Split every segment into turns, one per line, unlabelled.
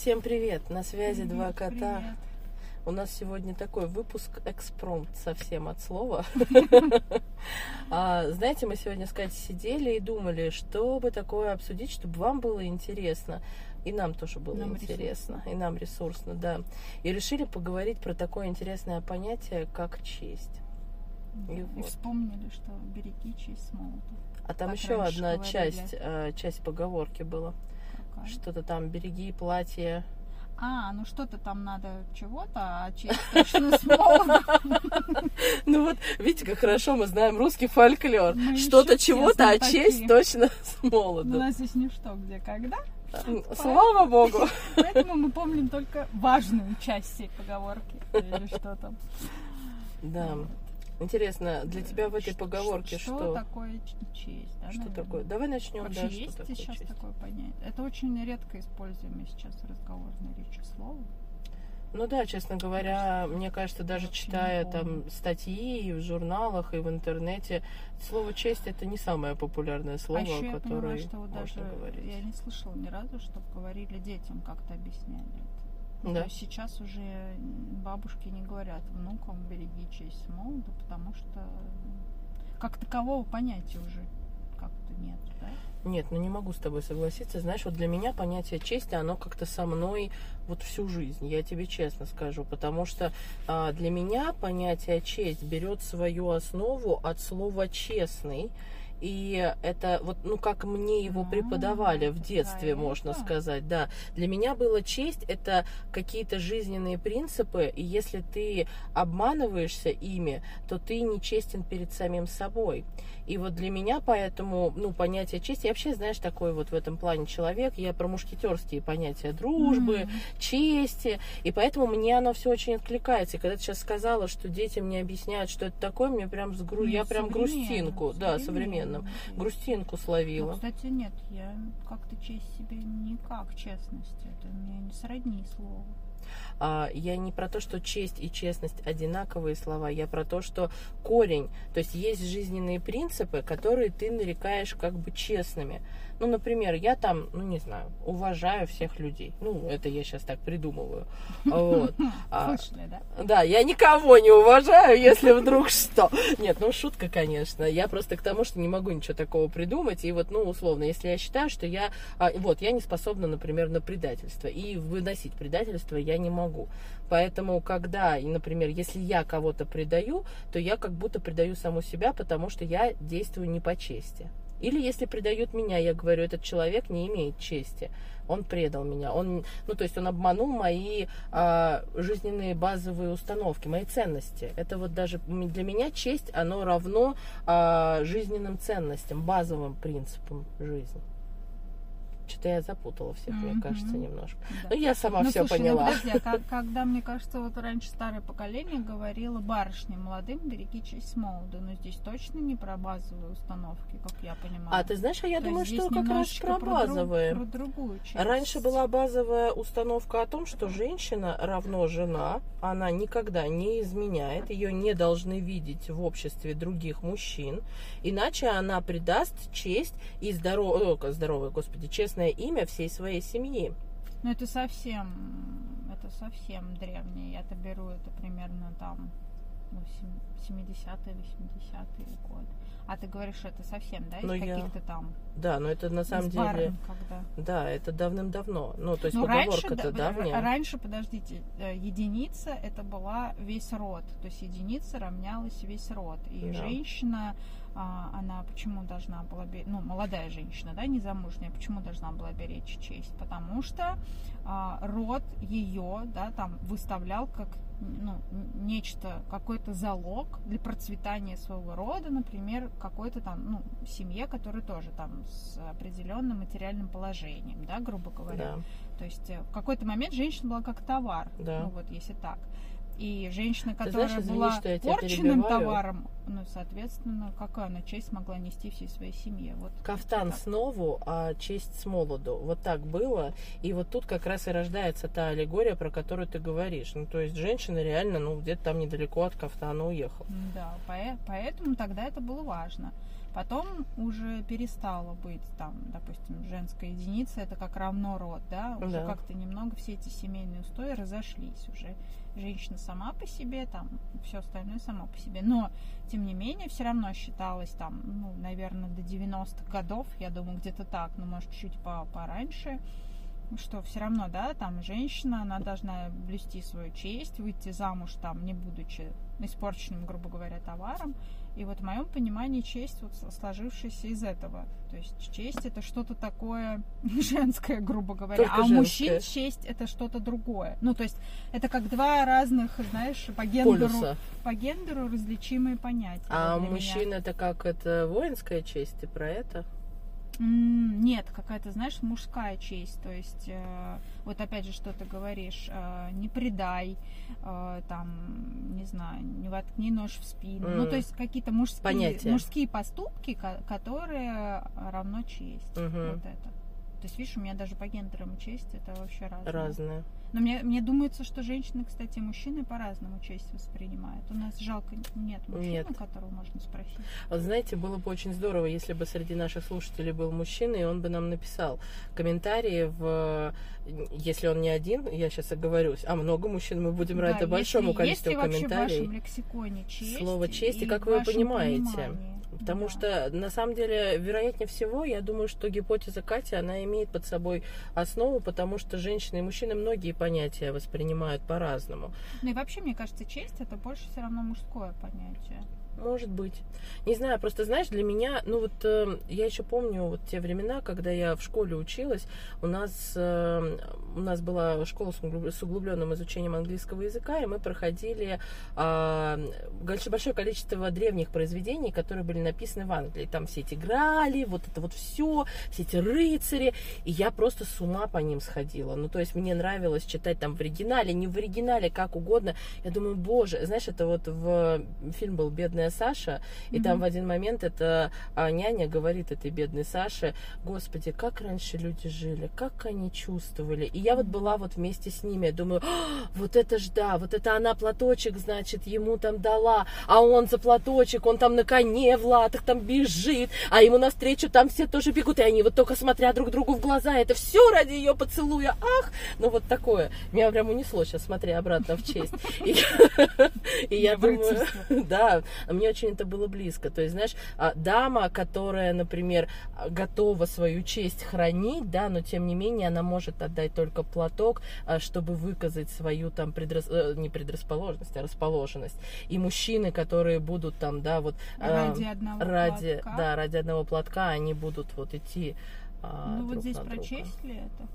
Всем привет! На связи
Привет,
два кота.
привет.
У нас сегодня такой выпуск экспромт совсем от слова. А, Знаете, мы сегодня с Катей сидели и думали, что бы такое обсудить, чтобы вам было интересно. И нам тоже было
Нам
интересно. И нам ресурсно, да. И решили поговорить про такое интересное понятие, как честь. И
И
вот.
вспомнили, что береги честь молоду.
А там
Как
еще одна часть, э, часть поговорки была.
Какая?
Что-то там береги платье.
А, ну что-то там надо чего-то, а честь точно с молодом.
Ну вот, видите, как хорошо мы знаем русский фольклор. Что-то чего-то, а честь точно с
У
молоду.
нас здесь не что, где, когда.
Слава богу.
Поэтому мы помним только важную часть всей поговорки. Или что там.
Да. Интересно, для тебя в этой поговорке
Что
что?
такое честь? да,
Что
наверное?
такое? Давай начнем,
Вообще
да, что
есть
такое
сейчас
честь.
такое понятие? Это очень редко используемое сейчас в разговорной речи слово.
Ну да, честно говоря, мне кажется, даже читая там статьи и в журналах, и в интернете, слово честь это не самое популярное слово,
а еще я поняла,
которое
что вот даже
говорить.
я не слышала ни разу, чтобы говорили детям, как-то объясняли
Да.
Есть сейчас уже бабушки не говорят внукам береги честь молода, потому что как такового понятия уже как-то нет, да?
Нет, ну не могу с тобой согласиться. Знаешь, вот для меня понятие чести, оно как-то со мной вот всю жизнь, я тебе честно скажу. Потому что а, для меня понятие честь берет свою основу от слова честный. И это вот, ну, как мне его преподавали в детстве, можно сказать, да. Для меня было честь, это какие-то жизненные принципы, и если ты обманываешься ими, то ты нечестен перед самим собой. И вот для меня поэтому, ну, понятие чести, я вообще, знаешь, такой вот в этом плане человек, я про мушкетерские понятия дружбы,
М.
чести, и поэтому мне оно все очень откликается. И когда ты сейчас сказала, что детям не объясняют, что это такое, мне прям, сгру...
Ну,
я прям грустинку, да, современным,
да.
грустинку
Ну,
словила.
кстати, нет, я как-то честь себе никак честности. Это мне не сродни слову.
А, я не про то, что честь и честность одинаковые слова, я про то, что корень, то есть есть жизненные принципы, которые ты нарекаешь как бы честными. Ну, например, я там, ну, не знаю, уважаю всех людей. Ну, это я сейчас так придумываю. Вот. А,
Слышали, да?
Да, я никого не уважаю, если вдруг что. Нет, ну шутка, конечно. Я просто к тому, что не могу ничего такого придумать. И вот, ну, условно, если я считаю, что я... а, вот, я не способна, например, на предательство. И выносить предательство я не могу. Поэтому, когда, например, если я кого-то предаю, то я как будто предаю саму себя, потому что я действую не по чести. Или если предают меня, я говорю, этот человек не имеет чести. Он предал меня. Он, ну, то есть он обманул мои а, жизненные базовые установки, мои ценности. Это вот даже для меня честь, оно равно а, жизненным ценностям, базовым принципам жизни. Что-то я запутала всех, мне
Мгм.
кажется, немножко.
Да.
Ну, я сама
Ну,
все
слушай,
поняла.
Ну, подожди, а как- когда, мне кажется, вот раньше старое поколение говорило барышням молодым береги честь молоду, но здесь точно не про базовые установки, как я понимаю.
А ты знаешь, а я
То
думаю, что как раз
немножечко
про
друг-
базовые.
про другую часть.
Раньше была базовая установка о том, что женщина равно жена, она никогда не изменяет, ее не должны видеть в обществе других мужчин, иначе она придаст честь и здоровое, здоровое, господи, честное имя всей своей семьи.
Ну, это совсем, это совсем древнее. Я-то беру это примерно там ну, сем- 70-е, 80-е годы. А ты говоришь, это совсем, да, из
Ну, я-
каких-то там
Да, но это на самом деле,
барн, когда.
да, это давным-давно. Ну, то есть
Ну, раньше,
поговорка-то
да,
давняя.
раньше, подождите, э, единица это была весь род. То есть единица равнялась весь род. И
Да.
женщина, она почему должна была беречь, ну, молодая женщина, да, незамужняя, почему должна была беречь честь? Потому что а, род ее, да, там выставлял как ну, нечто, какой-то залог для процветания своего рода, например, какой-то там, ну, семье, которая тоже там с определенным материальным положением, да, грубо говоря.
Да,
То есть э, в какой-то момент женщина была как товар.
Да.
Ну вот если так. И женщина, которая
знаешь, извини,
была
что я
порченным
перебиваю.
товаром, ну, соответственно, какая она честь могла нести всей своей семье? Вот.
Кафтан
Так.
с нову, а честь с молоду. Вот так было. И вот тут как раз и рождается та аллегория, про которую ты говоришь. Ну, то есть женщина реально, ну, где-то там недалеко от кафтана уехала.
Да, поэтому тогда это было важно. Потом уже перестало быть там, допустим, женская единица, это как равно род, да, уже
Да.
как-то немного все эти семейные устои разошлись уже. Женщина сама по себе, там, все остальное сама по себе. Но, тем не менее, все равно считалось там, ну, наверное, до 90-х годов, я думаю, где-то так, ну, может, чуть по пораньше, что все равно, да, там женщина, она должна блюсти свою честь, выйти замуж там, не будучи испорченным, грубо говоря, товаром. И вот в моем понимании честь вот сложившаяся из этого. То есть честь это что-то такое женское, грубо говоря.
Только
а у мужчин честь это что-то другое. Ну, то есть это как два разных, знаешь, по гендеру,
Полюса.
по гендеру различимые понятия.
А
меня.
мужчин это как это воинская честь? Ты про это?
Нет, какая-то, знаешь, мужская честь. То есть, э, вот опять же, что ты говоришь, э, не предай, э, там, не знаю, не воткни нож в спину. Ну,
М.
то есть какие-то мужские,
Понятия.
мужские поступки, ко- которые равно честь.
Мгм.
Вот это. То есть, видишь, у меня даже по гендерам честь это вообще разное.
Разные.
Но мне, мне думается, что женщины, кстати, и мужчины по-разному честь воспринимают. У нас жалко нет мужчины,
Нет.
которого можно спросить.
Вот знаете, было бы очень здорово, если бы среди наших слушателей был мужчина, и он бы нам написал комментарии в... Если он не один, я сейчас оговорюсь, а много мужчин, мы будем рады
Да,
большому
если-
количеству
есть ли вообще в
комментариев.
вашем лексиконе честь?
Слово «честь» и как
в
вы понимаете.
понимании?
Потому
Да.
что, на самом деле, вероятнее всего, я думаю, что гипотеза Кати, она имеет под собой основу, потому что женщины и мужчины многие понятия воспринимают по-разному.
Ну и вообще, мне кажется, честь это больше все равно мужское понятие.
Может быть. Не знаю, просто знаешь, для меня, ну вот э, я еще помню вот те времена, когда я в школе училась, у нас, э, у нас была школа с углуб- с углубленным изучением английского языка, и мы проходили больш- большое количество древних произведений, которые были написаны в Англии. Там все эти грали, вот это вот все, все эти рыцари, и я просто с ума по ним сходила. Ну, то есть мне нравилось читать там в оригинале, не в оригинале, как угодно. Я думаю, боже, знаешь, это вот в фильм был «Бедная Саша», и там
Мгм.
в один момент эта а, няня говорит этой бедной Саше, господи, как раньше люди жили, как они чувствовали. И я вот была вот вместе с ними, я думаю, «А, вот это ж да, вот это она платочек, значит, ему там дала, а он за платочек, он там на коне в латах там бежит, а ему навстречу там все тоже бегут, и они вот только смотря друг другу в глаза, это все ради ее поцелуя, ах, ну вот такое. Меня прям унесло сейчас, смотря обратно в честь. И я думаю, да, мне очень это было близко. То есть, знаешь, а, дама, которая, например, готова свою честь хранить, да, но тем не менее она может отдать только платок, а, чтобы выказать свою там предрас... э, не предрасположенность, а расположенность. И мужчины, которые будут там, да, вот а,
Ради одного
ради,
платка.
да, ради одного платка они будут вот идти.
Ну вот здесь
на
про
друга.
честь ли это?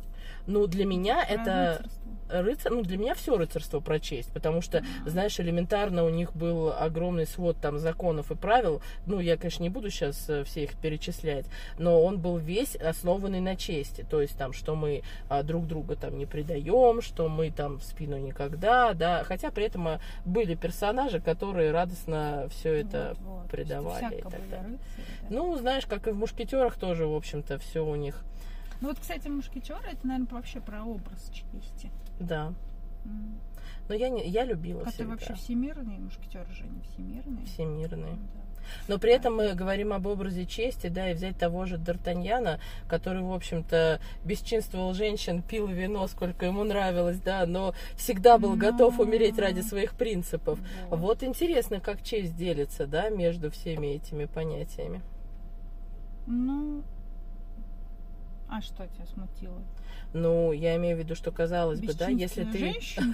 Ну, для меня
Про
это
рыцарство?
рыцарь, ну, для меня все рыцарство про честь, потому что,
А.
знаешь, элементарно у них был огромный свод там законов и правил. Ну, я, конечно, не буду сейчас все их перечислять, но он был весь основанный на чести. То есть там, что мы а, друг друга там не предаем, что мы там в спину никогда, да. Хотя при этом а, были персонажи, которые радостно все это
Вот, вот.
предавали и так далее.
рыцари, да.
Ну, знаешь, как и в мушкетерах тоже, в общем-то, все у них,
Ну вот, кстати, мушкетеры это, наверное, вообще про образ чести.
да.
М.
Но я, не, я любила
Это
всегда.
вообще всемирные мушкетеры же не всемирные.
всемирные.
Да.
Но при этом мы говорим об образе чести, да, и взять того же Д'Артаньяна, который, в общем-то, бесчинствовал женщин, пил вино, сколько ему нравилось, да, но всегда был готов
Ну.
умереть ради своих принципов.
Вот.
Вот интересно, как честь делится, да, между всеми этими понятиями.
Ну, а что тебя смутило?
Ну, я имею в виду, что казалось бы, да, если ты...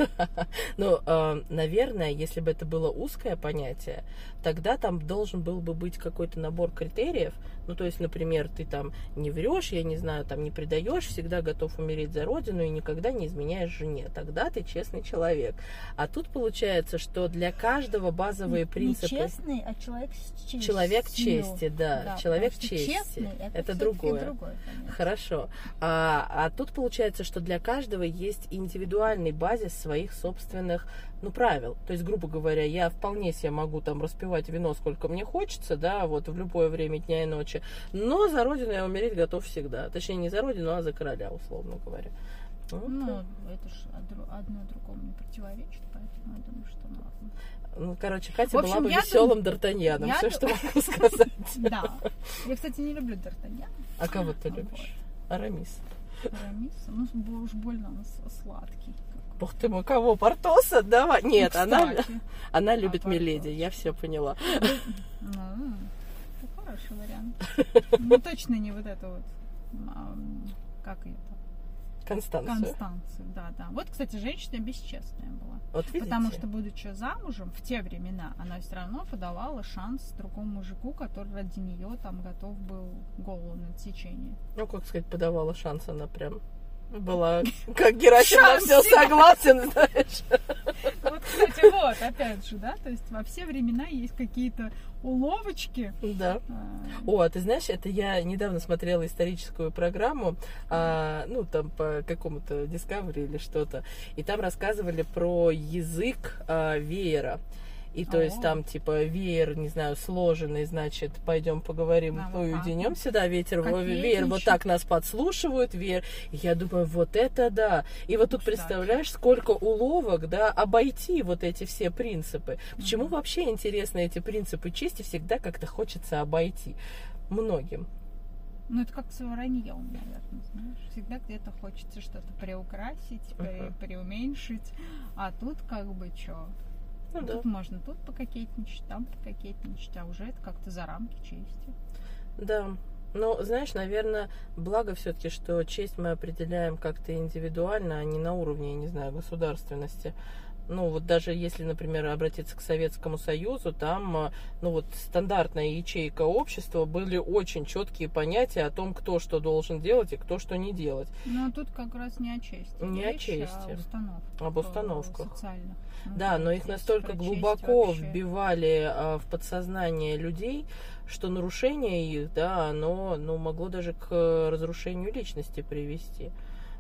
Ну, э, наверное, если бы это было узкое понятие, тогда там должен был бы быть какой-то набор критериев. Ну, то есть, например, ты там не врешь, я не знаю, там не предаешь, всегда готов умереть за родину и никогда не изменяешь жене. Тогда ты честный человек. А тут получается, что для каждого базовые принципы...
Не честный, а человек с честью.
Человек чести, да, человек чести.
Честный, это,
другое.
другое понятие.
Хорошо. А, а тут получается, что для каждого есть индивидуальный базис своих собственных ну, правил. То есть, грубо говоря, я вполне себе могу там распивать вино, сколько мне хочется, да, вот в любое время дня и ночи, но за родину я умереть готов всегда. Точнее, не за родину, а за короля, условно говоря.
Ну, это же одно другому не противоречит, поэтому я думаю, что норм.
Ну, короче, Катя
В общем,
была бы веселым
дум-
Д'Артаньяном. Все,
ду-
что могу сказать.
Да. Я, кстати, не люблю Д'Артаньяна.
А кого ты
Вот.
любишь? Арамис.
Арамис. Ну, уж больно он сладкий.
Бог ты мой, кого? Портоса? Давай. Нет,
Ну,
она,
кстати.
она любит
А,
Миледи,
Портос.
я все поняла.
Ну, это хороший вариант. Ну, точно не вот это вот. ам, Как ее?
Констанцию.
Констанцию, да, да. Вот, кстати, женщина бесчестная была.
Вот видите?
Потому что, будучи замужем, в те времена она все равно подавала шанс другому мужику, который ради нее там готов был голову на отсечение.
Ну, как сказать, подавала шанс, она прям была, как Герасим на все согласен, знаешь.
Вот, кстати, вот, опять же, да, то есть во все времена есть какие-то уловочки.
Да.
а,
О, а ты знаешь, это я недавно смотрела историческую программу, а, ну, там по какому-то Discovery или что-то, и там рассказывали про язык а, веера. И то есть там типа веер, не знаю, сложенный, значит, пойдем поговорим,
А,
ну
так
уединемся, да, ветер, веер, вот так нас подслушивают, веер. И я думаю, вот это да. И вот тут представляешь, сколько уловок, да, обойти вот эти все принципы. Почему вообще интересно эти принципы чести всегда как-то хочется обойти? Многим.
Ну, это как с враньем, наверное, знаешь. Всегда где-то хочется что-то приукрасить, пре-
Мгм.
преуменьшить. А тут как бы что?
Ну да.
Тут можно тут пококетничать, там пококетничать, а уже это как-то за рамки чести.
Да. Но, знаешь, наверное, благо все-таки, что честь мы определяем как-то индивидуально, а не на уровне, я не знаю, государственности. Ну, вот даже если, например, обратиться к Советскому Союзу, там, а, ну, вот стандартная ячейка общества были очень четкие понятия о том, кто что должен делать и кто что не делать.
Ну, тут как раз не о чести.
Не о
речь,
чести.
А об установках.
Об установках.
э, Социальных. Ну,
Да, но их настолько глубоко
вообще.
вбивали а, в подсознание людей, что нарушение их, да, оно ну, могло даже к э, разрушению личности привести.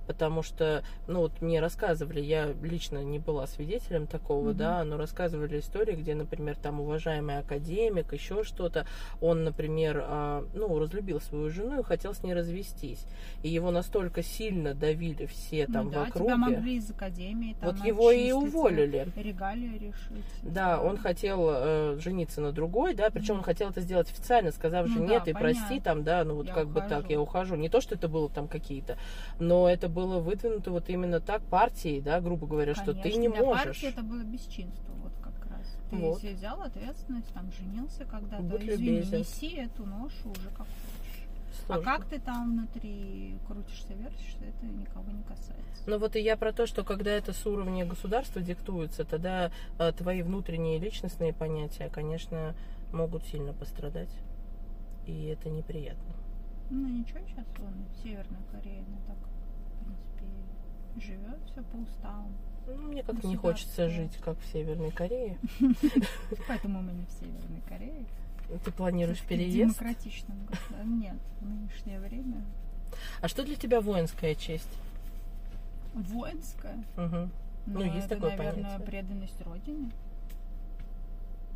Потому что, ну вот мне рассказывали, я лично не была свидетелем такого,
Мгм.
да, но рассказывали истории, где, например, там уважаемый академик, еще что-то, он, например, а, ну, разлюбил свою жену и хотел с ней развестись. И его настолько сильно давили все там
ну, да,
в округе.
тебя могли из академии там
Вот его и
отчислить,
уволили.
Регалию решить.
Да, он хотел э, жениться на другой, да, причем он
Мгм.
хотел это сделать официально, сказав
Ну
жене,
да,
ты прости,
понятно.
там, да, ну вот
Я
как бы так,
ухожу.
я ухожу. Не то, что это было там какие-то, но это было выдвинуто вот именно так партией, да, грубо говоря, что ты
Конечно,
не
для
можешь.
партии это было бесчинство, вот как раз. Ты
Вот.
себе взял ответственность, там женился когда-то,
Будь
извини,
любезен.
неси эту ношу уже как хочешь. А
Сложно.
как ты там внутри крутишься, вертишься, это никого не касается.
Ну вот и я про то, что когда это с уровня государства диктуется, тогда э, твои внутренние личностные понятия, конечно, могут сильно пострадать. И это неприятно.
Ну ничего, сейчас вон Северная Корея, она так, живет все по уставам.
Ну, мне как-то не хочется жить, как в Северной Корее.
Поэтому мы не в Северной Корее.
Ты планируешь
в
переезд?
демократичном государстве. Нет, в нынешнее время
А что для тебя воинская честь?
воинская.
Ну,
Ну,
есть
это,
такое
наверное,
понятие.
преданность Родине.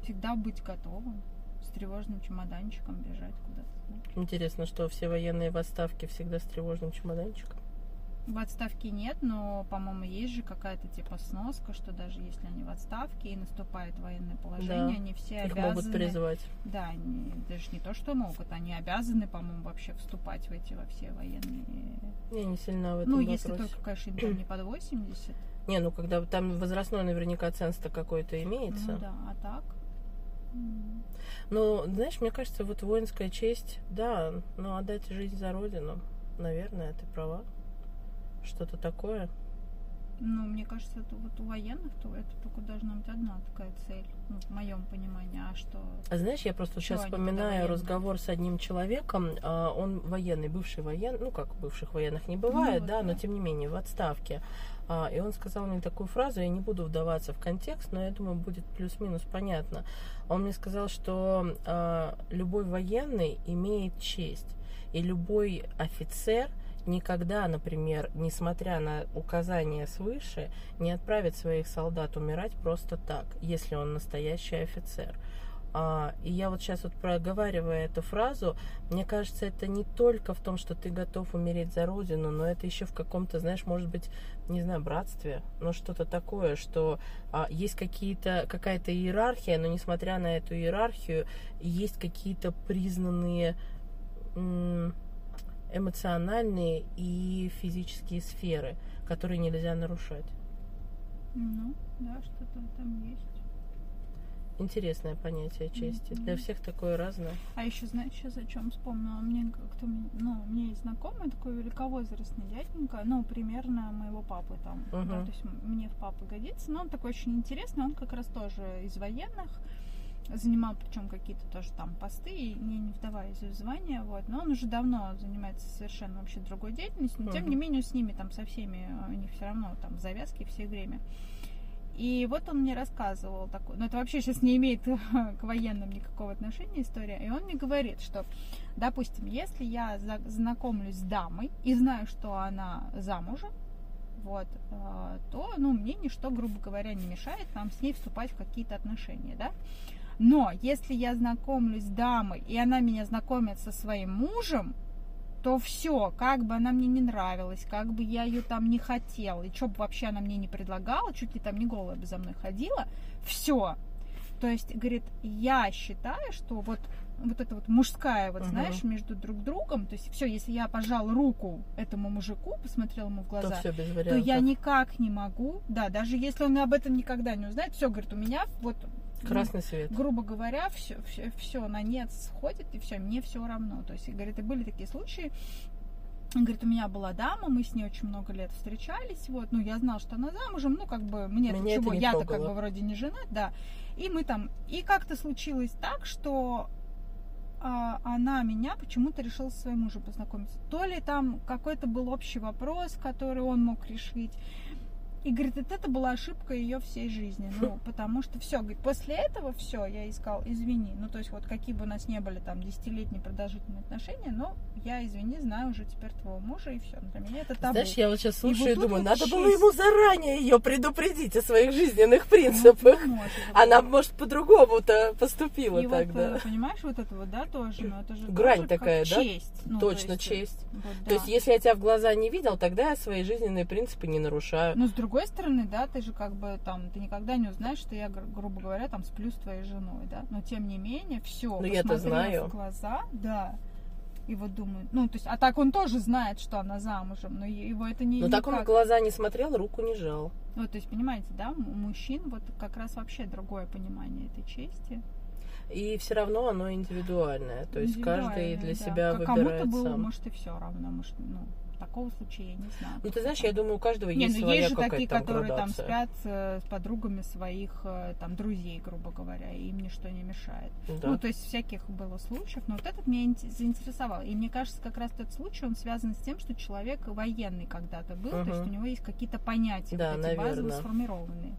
Всегда быть готовым. С тревожным чемоданчиком бежать куда-то.
Интересно, что все военные в отставке всегда с тревожным чемоданчиком.
В отставке нет, но, по-моему, есть же какая-то типа сноска, что даже если они в отставке и наступает военное положение,
Да.
они все
Их
обязаны...
могут призвать.
Да, они даже не то, что могут, они обязаны, по-моему, вообще вступать в эти во все военные.
Я не сильна в этом
Ну,
вопросе.
если только, конечно, им не под 80.
Не, ну когда там возрастной наверняка ценз-то какой-то имеется.
Ну да, а так.
Но, знаешь, мне кажется, вот воинская честь, да, ну отдать жизнь за родину, наверное, ты права. Что-то такое.
Ну, мне кажется, это вот у военных, то это только должна быть одна такая цель, ну, в моем понимании. А что?
А знаешь, я просто сейчас вспоминаю разговор с одним человеком. а, Он военный, бывший военный, ну как бывших военных не бывает,
вот
да, но
да.
тем не менее в отставке. А, И он сказал мне такую фразу, я не буду вдаваться в контекст, но я думаю, будет плюс-минус понятно. Он мне сказал, что а, любой военный имеет честь, и любой офицер никогда, например, несмотря на указания свыше, не отправит своих солдат умирать просто так, если он настоящий офицер. А, и я вот сейчас вот проговаривая эту фразу, мне кажется, это не только в том, что ты готов умереть за родину, но это еще в каком-то, знаешь, может быть, не знаю, братстве, но что-то такое, что а, есть какие-то какая-то иерархия, но несмотря на эту иерархию, есть какие-то признанные м, эмоциональные и физические сферы, которые нельзя нарушать.
Ну, да, что-то там есть.
Интересное понятие чести. Для всех такое разное.
А еще, знаешь, сейчас о чем вспомнила? Мне кто ну, меня есть знакомый такой великовозрастный дяденька, ну, примерно моего папы там.
Мгм.
Да, то есть мне в папы годится. Но он такой очень интересный, он как раз тоже из военных занимал причем какие-то тоже там посты, и не, не вдаваясь в звания, вот, но он уже давно занимается совершенно вообще другой деятельностью, но тем не менее с ними там со всеми, э, у них все равно там завязки все время. И вот он мне рассказывал такой, но это вообще сейчас не имеет к военным никакого отношения история, и он мне говорит, что, допустим, если я знакомлюсь с дамой и знаю, что она замужем, вот, э, то, ну, мне ничто, грубо говоря, не мешает нам с ней вступать в какие-то отношения, да. Но если я знакомлюсь с дамой, и она меня знакомит со своим мужем, то все, как бы она мне не нравилась, как бы я ее там не хотела, и что бы вообще она мне не предлагала, чуть ли там не голая бы за мной ходила, все. То есть, говорит, я считаю, что вот вот это вот мужская, вот
Мгм.
знаешь, между друг другом, то есть все, если я пожал руку этому мужику, посмотрел ему в
То
глаза, то
вариантов.
я никак не могу, да, даже если он об этом никогда не узнает, все, говорит, у меня вот ну,
Красный свет.
грубо говоря, все, все, все на нет сходит, и все, мне все равно. То есть, говорит, и были такие случаи, он говорит, у меня была дама, мы с ней очень много лет встречались, вот, ну, я знал, что она замужем, ну, как бы, мне
это
чего, я-то как бы вроде не женат, да, и мы там, и как-то случилось так, что а, она меня почему-то решила со своим мужем познакомиться. То ли там какой-то был общий вопрос, который он мог решить. И говорит, вот это была ошибка ее всей жизни. Ну, потому что все, говорит, после этого все, я искал, извини. Ну, то есть, вот какие бы у нас не были там десятилетние продолжительные отношения, но я, извини, знаю уже теперь твоего мужа, и все. Для меня это табу.
Знаешь, я вот сейчас
И
слушаю
вот
и думаю,
вот
надо было
честь.
ему заранее ее предупредить о своих жизненных
Ну,
принципах.
может
Она, может, по-другому-то поступила
И вот,
тогда.
э, понимаешь, вот это вот, да, тоже, но это же
Грань
тоже
такая, да?
честь. Ну, то
Точно,
есть,
честь.
вот,
То
да.
есть, если я тебя в глаза не видел, тогда я свои жизненные принципы не нарушаю.
Но с другой стороны, да, ты же как бы там, ты никогда не узнаешь, что я, гру- грубо говоря, там сплю с твоей женой, да. Но тем не менее, все.
Ну, я-то знаю.
в глаза, да. И вот думаю, ну, то есть, а так он тоже знает, что она замужем, но его это не
Но так он в глаза не смотрел, руку не жал.
Ну, то есть, понимаете, да, у мужчин вот как раз вообще другое понимание этой чести.
И все равно оно индивидуальное. То есть каждый для
да.
себя
Как
выбирает
Кому-то было,
сам.
может, и все равно, может, ну, такого случая я не знаю.
Ну, ты знаешь, я думаю, у каждого
Не,
есть
ну
своя
есть же такие,
там
которые там
градация.
спят э, с подругами своих э, там друзей, грубо говоря, и им ничто не мешает.
Да.
Ну, то есть всяких было случаев, но вот этот меня ин- заинтересовал. И мне кажется, как раз этот случай, он связан с тем, что человек военный когда-то был, то есть у него есть какие-то понятия,
Да,
вот эти базовые
наверно.
сформированные.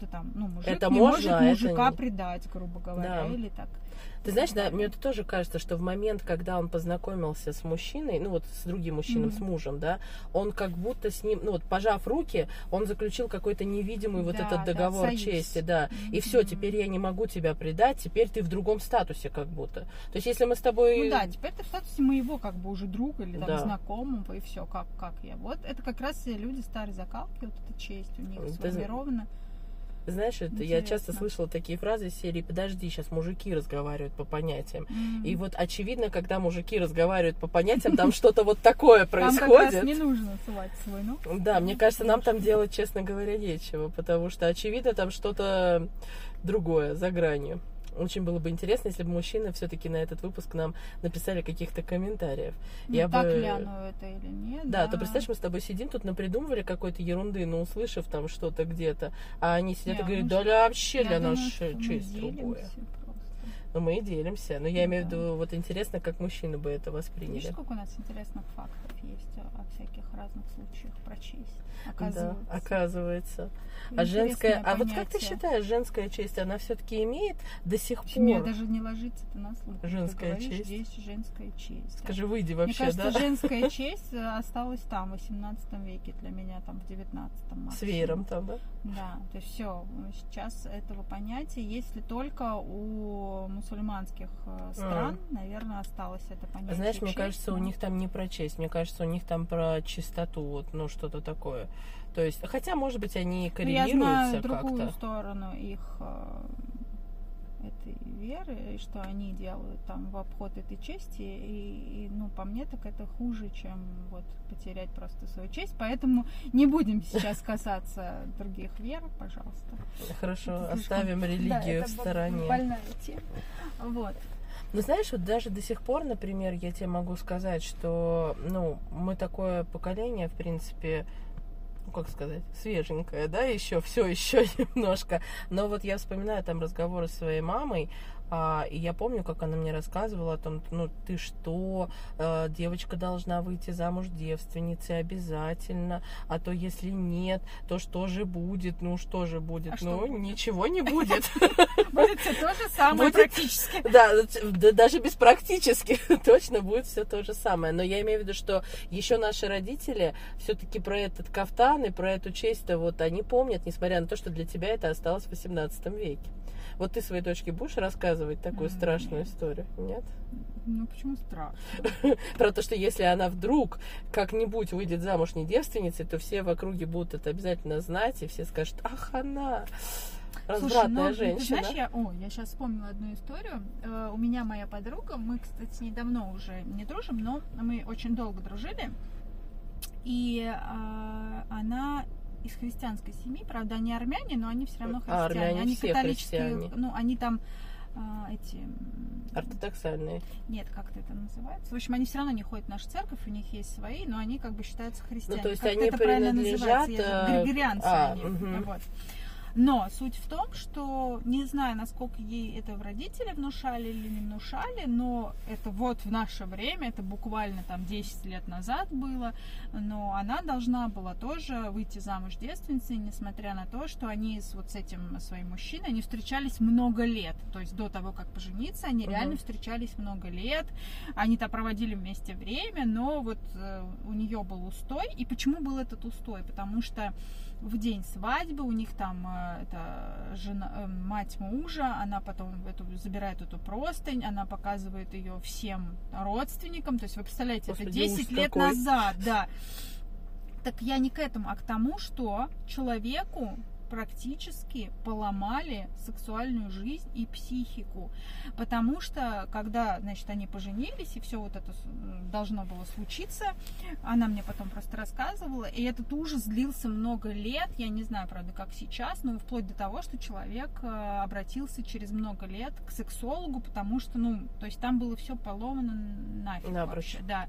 Что там, ну, мужик
Это
не
можно,
может
а это
мужика
не-
предать, грубо говоря,
Да.
или так.
Ты знаешь, да, мне это тоже кажется, что в момент, когда он познакомился с мужчиной, ну вот с другим мужчиной,
Мгм.
с мужем, да, он как будто с ним, ну вот пожав руки, он заключил какой-то невидимый вот
Да,
этот
да,
договор
союз.
чести, да. И все, теперь я не могу тебя предать, теперь ты в другом статусе как будто. То есть если мы с тобой...
Ну да, теперь ты в статусе моего как бы уже друга или там
Да.
знакомого, и все, как, как я. Вот это как раз люди старой закалки, вот эта честь у них
Ты
сформирована.
Знаешь, это, я часто слышала такие фразы из серии «Подожди, сейчас мужики разговаривают по понятиям».
М.
И вот очевидно, когда мужики разговаривают по понятиям, там что-то вот такое
Там
происходит.
не нужно ссылать свой, ну.
Да, мне кажется, нам там делать, честно говоря, нечего, потому что, очевидно, там что-то другое, за гранью. Очень было бы интересно, если бы мужчины все-таки на этот выпуск нам написали каких-то комментариев.
Ну,
Я
так
бы-
ли оно это или нет.
Да, то представляешь, мы с тобой сидим, тут напридумывали какой-то ерунды, но услышав там что-то где-то, а они сидят
Не,
и говорят,
ну,
да, вообще
Я
для нас честь другое.
просто.
Но мы и делимся. Но я имею в виду, вот интересно, как мужчины бы это восприняли.
Видишь, сколько у нас интересных фактов есть о, всяких разных случаях прочесть. Оказывается.
Да, оказывается. А женская, а вот как ты считаешь, женская честь, она все-таки имеет до сих пор?
общем, даже не ложится это на слух. Ты
Женская
говоришь,
честь.
Здесь женская честь.
Скажи, выйди вообще,
Мне кажется,
да?
женская честь э, осталась там, в 18 веке для меня, там, в 19
С веером там, да?
Да, то есть все, сейчас этого понятия, если только у мусульманских э, стран, наверное, осталось это понятие.
Знаешь, мне
честь,
кажется, у
но-
них там не про честь, мне кажется, у них там про чистоту, вот, ну, что-то такое. То есть, хотя, может быть, они
Ну, Я знаю
коррелируются
другую
как-то.
сторону их э, этой веры, что они делают там в обход этой чести, и, и, ну, по мне, так это хуже, чем вот потерять просто свою честь, поэтому не будем сейчас касаться других вер, пожалуйста.
Хорошо,
Это слишком-
оставим
Да,
религию
это
в стороне.
Больная тема. Вот.
Ну, знаешь, вот даже до сих пор, например, я тебе могу сказать, что, ну, мы такое поколение, в принципе, ну, как сказать, свеженькое, да, еще, все еще немножко. Но вот я вспоминаю там разговоры с своей мамой, а, и я помню, как она мне рассказывала о том, ну, ты что, э, девочка должна выйти замуж девственницей обязательно, а то если нет, то что же будет, ну, что же будет,
А
ну,
будет?
ничего не будет.
Будет все то же самое практически.
Да, да, даже без практически точно будет все то же самое. Но я имею в виду, что еще наши родители все-таки про этот кафтан и про эту честь-то вот они помнят, несмотря на то, что для тебя это осталось в 18 веке. Вот ты своей дочке будешь рассказывать такую
М,
страшную историю? Нет?
Ну почему страшно?
Про то, что если она вдруг как-нибудь выйдет замуж не девственницей, то все в округе будут это обязательно знать, и все скажут, ах, она развратная
Слушай, ну, ты
женщина.
знаешь, я, о, я сейчас вспомнила одну историю. Э, у меня моя подруга, мы, кстати, недавно уже не дружим, но мы очень долго дружили. И э, она из христианской семьи, правда, они армяне, но они все равно
А,
христиане.
армяне
они
все
католические,
христиане.
ну, они там э, эти...
Ортодоксальные.
Нет, как это называется? В общем, они все равно не ходят в нашу церковь, у них есть свои, но они как бы считаются христианами.
Ну, то есть
Как
они
это правильно
принадлежат,
называется? Я
э,
Григорианцы
а,
они.
мгм.
Вот. Но суть в том, что не знаю, насколько ей это в родители внушали или не внушали, но это вот в наше время, это буквально там 10 лет назад было, но она должна была тоже выйти замуж девственницей, несмотря на то, что они с вот с этим своим мужчиной, они встречались много лет, то есть до того, как пожениться, они
Мгм.
реально встречались много лет, они там проводили вместе время, но вот э, у нее был устой, и почему был этот устой? Потому что в день свадьбы у них там э, это жена, э, мать мужа, она потом эту, забирает эту простынь, она показывает ее всем родственникам. То есть вы представляете,
Господи,
это 10
ужас
лет
какой.
назад, да. Так я не к этому, а к тому, что человеку практически поломали сексуальную жизнь и психику. Потому что, когда, значит, они поженились, и все вот это должно было случиться, она мне потом просто рассказывала, и этот ужас длился много лет, я не знаю, правда, как сейчас, но вплоть до того, что человек э, обратился через много лет к сексологу, потому что, ну, то есть там было все поломано нафиг
Напрочь.
вообще, да.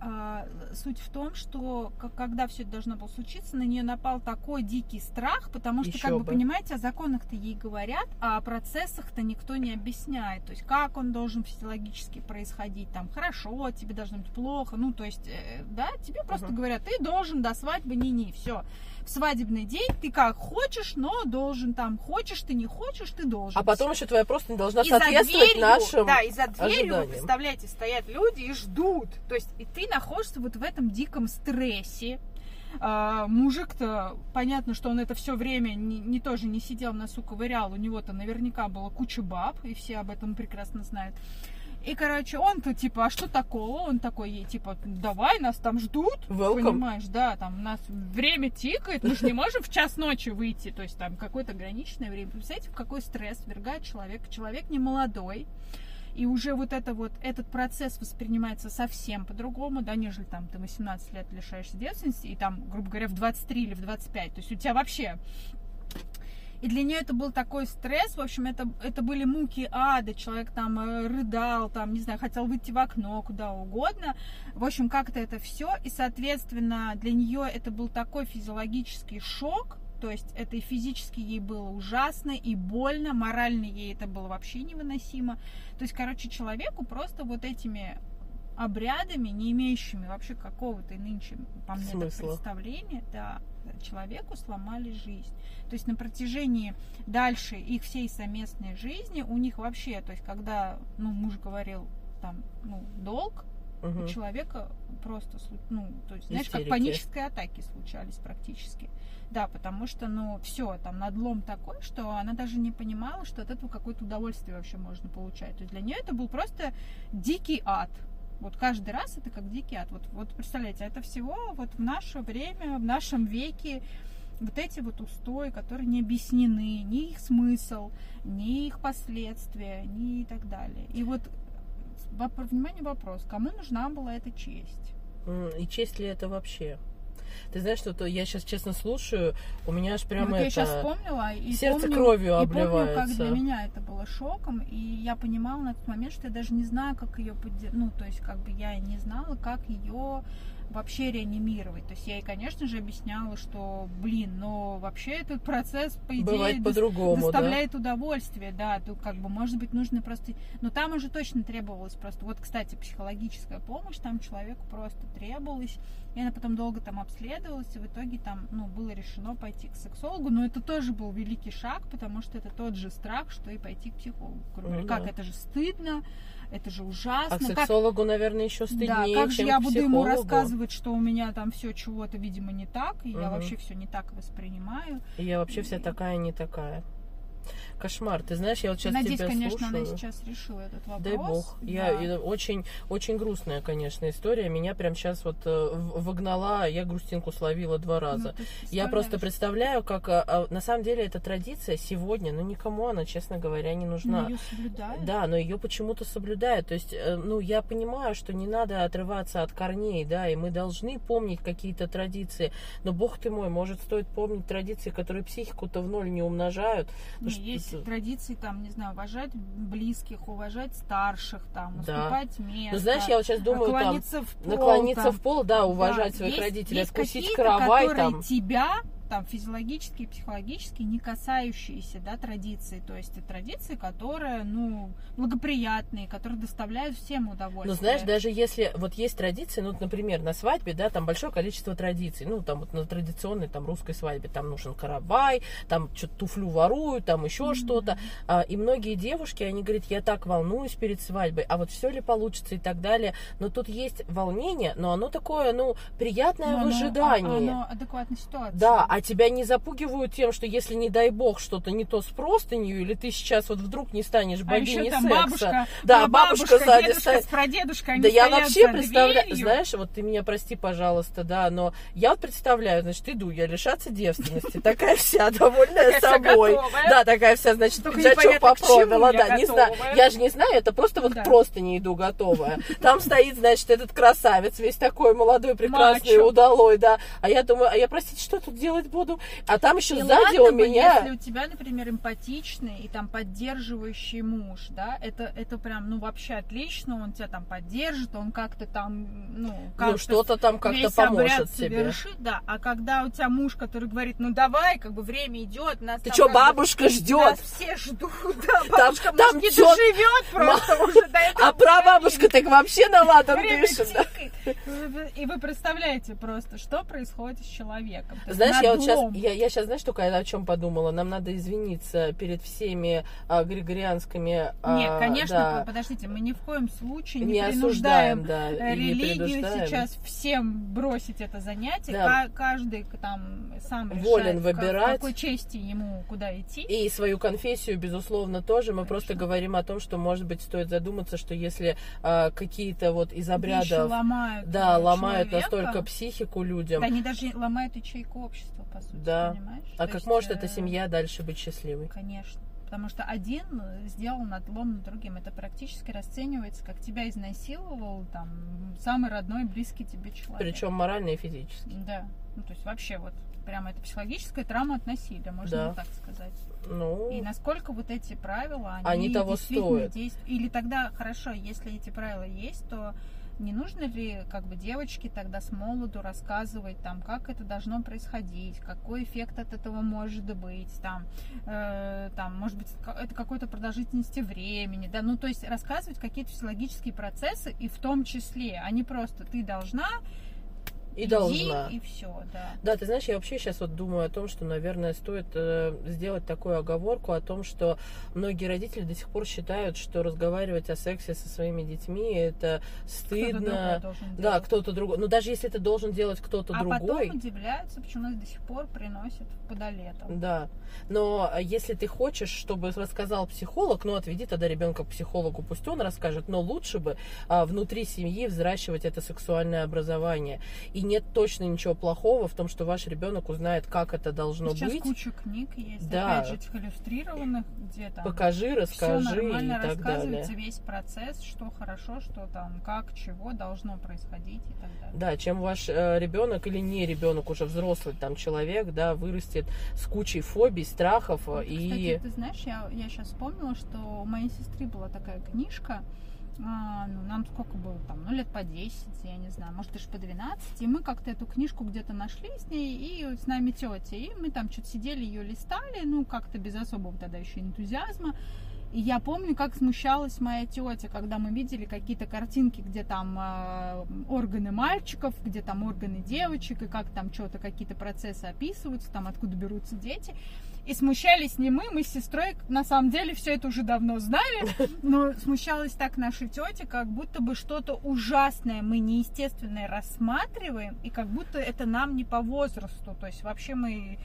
А, суть в том, что когда все это должно было случиться, на нее напал такой дикий страх, потому что, как
Ещё
бы,
бы.
понимаете, о законах-то ей говорят, а о процессах-то никто не объясняет. То есть, как он должен физиологически происходить, там, хорошо, тебе должно быть плохо, ну, то есть, э, да, тебе просто
Мгм.
говорят, ты должен до свадьбы не-не, все. В свадебный день ты как хочешь, но должен там, хочешь ты, не хочешь, ты должен.
А потом еще твоя просто не должна
И
соответствовать
дверью,
нашим
да, и за дверью, вы
ожиданиям.
представляете, стоят люди и ждут. То есть и ты находишься вот в этом диком стрессе. А, мужик-то, понятно, что он это все время не, не тоже не сидел на носу ковырял, у него-то наверняка была куча баб, и все об этом прекрасно знают. И, короче, он-то типа, а что такого? Он такой ей, типа, давай, нас там ждут,
Welcome.
понимаешь, да, там у нас время тикает, мы же не можем в час ночи выйти, то есть там какое-то ограниченное время. Представляете, в какой стресс ввергает человек? Человек не молодой, и уже вот это вот, этот процесс воспринимается совсем по-другому, да, нежели там ты 18 лет лишаешься девственности, и там, грубо говоря, в 23 или в 25, то есть у тебя вообще и для нее это был такой стресс, в общем, это, это были муки ада, человек там э, рыдал, там, не знаю, хотел выйти в окно, куда угодно. В общем, как-то это все, и, соответственно, для нее это был такой физиологический шок, то есть это и физически ей было ужасно, и больно, морально ей это было вообще невыносимо. То есть, короче, человеку просто вот этими обрядами, не имеющими вообще какого-то нынче, по мне,
Смысла.
представления, да, человеку сломали жизнь. То есть на протяжении дальше их всей совместной жизни у них вообще, то есть когда, ну, муж говорил там, ну, долг,
Мгм.
у человека просто, ну, то есть, знаешь,
Истерики.
как панические атаки случались практически. Да, потому что, ну, все, там надлом такой, что она даже не понимала, что от этого какое-то удовольствие вообще можно получать. То есть для нее это был просто дикий ад. Вот каждый раз это как дикий ад. Вот, вот представляете, это всего вот в наше время, в нашем веке вот эти вот устои, которые не объяснены, ни их смысл, ни их последствия, ни и так далее. И вот, внимание, вопрос, кому нужна была эта честь?
И честь ли это вообще? Ты знаешь, что то я сейчас честно слушаю, у меня аж прямо
вот
это...
я сейчас вспомнила и
сердце
помню,
кровью
и помню, как
обливается.
для меня это было шоком, и я понимала на тот момент, что я даже не знаю, как ее ну, то есть как бы я не знала, как ее вообще реанимировать. То есть я ей, конечно же, объясняла, что, блин, но вообще этот процесс, по идее,
Бывает по-другому, да?
доставляет удовольствие, да, тут как бы, может быть, нужно просто... Но там уже точно требовалось просто... Вот, кстати, психологическая помощь, там человеку просто требовалась, и она потом долго там обследовалась, и в итоге там, ну, было решено пойти к сексологу, но это тоже был великий шаг, потому что это тот же страх, что и пойти к психологу.
Ну
как
да.
это же стыдно, это же
А
ужасно. как
сексологу, наверное, еще
да,
стыднее,
как же я буду ему рассказывать, что у меня там все чего-то, видимо, не так, и я
Мгм.
вообще все не так воспринимаю.
И я вообще вся
И-
такая, не такая. Кошмар. Ты знаешь, я вот сейчас
Надеюсь,
тебя
конечно,
слушаю.
она сейчас решила этот вопрос.
Дай бог.
Да.
Я очень, очень грустная, конечно, история. Меня прям сейчас вот э, вогнала, я грустинку словила два раза.
Ну,
Я просто представляю, как а, а, на самом деле эта традиция сегодня, ну никому она, честно говоря, не нужна.
ну, её соблюдают.
Да, но ее почему-то соблюдают. То есть, э, ну, я понимаю, что не надо отрываться от корней, да, и мы должны помнить какие-то традиции. Но, бог ты мой, может, стоит помнить традиции, которые психику-то в ноль не умножают.
Не,
Ну, что
есть традиции, там, не знаю, уважать близких, уважать старших, там,
Да.
уступать место.
Ну, знаешь, я вот сейчас думаю, там,
наклониться в пол,
наклониться
там.
в пол, да, уважать
Да,
своих
есть-
родителей,
есть
откусить
которые
там.
тебя там физиологически и психологически не касающиеся, да, традиции. То есть традиции, которые, ну, благоприятные, которые доставляют всем удовольствие.
Ну, знаешь, даже если вот есть традиции, ну, например, на свадьбе, да, там большое количество традиций. Ну, там вот на традиционной там русской свадьбе там нужен каравай, там что-то туфлю воруют, там еще
Мгм.
что-то. А, и многие девушки, они говорят, я так волнуюсь перед свадьбой, а вот все ли получится и так далее. Но тут есть волнение, но оно такое, ну, приятное
Но
в
оно-
ожидании.
а- Оно адекватной ситуации.
Да, а тебя не запугивают тем, что если, не дай бог, что-то не то с простынью, или ты сейчас вот вдруг не станешь
А
богиней
еще там
секса.
бабушка,
Да,
а
бабушка сзади
дедушка
стоит.
с прадедушкой, они
Да я вообще представляю,
дверью.
знаешь, вот ты меня прости, пожалуйста, да, но я вот представляю, значит, иду я лишаться девственности, такая вся довольная собой. Да, такая вся, значит, пиджачок попробовала, да, не знаю. Я же не знаю, это просто вот просто не иду готовая. Там стоит, значит, этот красавец, весь такой молодой, прекрасный, удалой, да. А я думаю, а я, простите, что тут делать буду? А там еще
И
сзади
ладно
у
бы,
меня...
если у тебя, например, эмпатичный и там поддерживающий муж, да, это, это прям, ну, вообще отлично, он тебя там поддержит, он как-то там, ну, как
Ну, что-то там как-то поможет тебе.
совершит, да, а когда у тебя муж, который говорит, ну, давай, как бы время идет, нас
Ты
там
что,
как бы-
бабушка ждет?
Нас все ждут, да, бабушка,
там
может, не
тёт-
доживет просто уже до этого
А прабабушка так вообще на
Время
дышит, да?
И вы представляете просто, что происходит с человеком.
Знаешь, я вот сейчас,
надлом.
я, я сейчас, знаешь, только о чем подумала? Нам надо извиниться перед всеми а, григорианскими... а,
Нет, конечно,
да,
по- подождите, мы ни в коем случае не,
не
принуждаем
да,
э, религию сейчас всем бросить это занятие.
Да.
Ка- Каждый там сам
Волен
решает,
выбирать.
в какой чести ему куда идти.
И свою конфессию, безусловно, тоже. Мы
Конечно.
просто говорим о том, что, может быть, стоит задуматься, что если а, какие-то вот из
Вещи
обрядов,
ломают,
да,
э,
ломают
человека.
настолько психику людям,
Да, они даже ломают ячейку общества, по сути,
Да.
понимаешь?
а
То
как
есть,
может
э,
эта семья дальше быть счастливой?
Конечно. Потому что один э, сделал надлом над другим. Это практически расценивается, как тебя изнасиловал там самый родной, близкий тебе человек.
Причем морально и физически.
Да. Ну, то есть вообще вот прямо это психологическая травма от насилия, можно
Да.
так сказать.
Ну,
И насколько вот эти правила, они,
Они того
действительно
стоят.
действ- Или тогда, хорошо, если эти правила есть, то не нужно ли как бы девочке тогда с молоду рассказывать там, как это должно происходить, какой эффект от этого может быть, там, э, там может быть, это какой-то продолжительности времени, да, ну, то есть рассказывать какие-то физиологические процессы, и в том числе, а не просто ты должна
и должна.
И все, да.
Да, ты знаешь, я вообще сейчас вот думаю о том, что, наверное, стоит э, сделать такую оговорку о том, что многие родители до сих пор считают, что разговаривать о сексе со своими детьми это стыдно.
Кто
да, кто-то другой. Но даже если это должен делать кто-то
а
другой. А
потом удивляются, почему нас до сих пор приносят подолетом.
Да. Но если ты хочешь, чтобы рассказал психолог, ну отведи тогда ребенка к психологу, пусть он расскажет, но лучше бы а, внутри семьи взращивать это сексуальное образование. И нет точно ничего плохого в том, что ваш ребенок узнает, как это должно
Сейчас
быть.
куча книг есть,
да.
опять же, этих иллюстрированных, где там
покажи, расскажи
и
так далее.
весь процесс, что хорошо, что там, как, чего должно происходить и так далее.
Да, чем ваш э, ребенок или не ребенок, уже взрослый там человек, да, вырастет с кучей фобий, страхов
вот,
и.
Кстати, ты знаешь, я, я сейчас вспомнила, что у моей сестры была такая книжка а, ну, нам сколько было там, ну, лет по 10, я не знаю, может, даже по 12, и мы как-то эту книжку где-то нашли с ней, и с нами тетя, и мы там что-то сидели, ее листали, ну, как-то без особого тогда еще энтузиазма, и я помню, как смущалась моя тетя, когда мы видели какие-то картинки, где там э, органы мальчиков, где там органы девочек, и как там что-то, какие-то процессы описываются, там откуда берутся дети. И смущались не мы, мы с сестрой, на самом деле, все это уже давно знали, но смущалась так наша тетя, как будто бы что-то ужасное мы неестественное рассматриваем, и как будто это нам не по возрасту. То есть вообще мы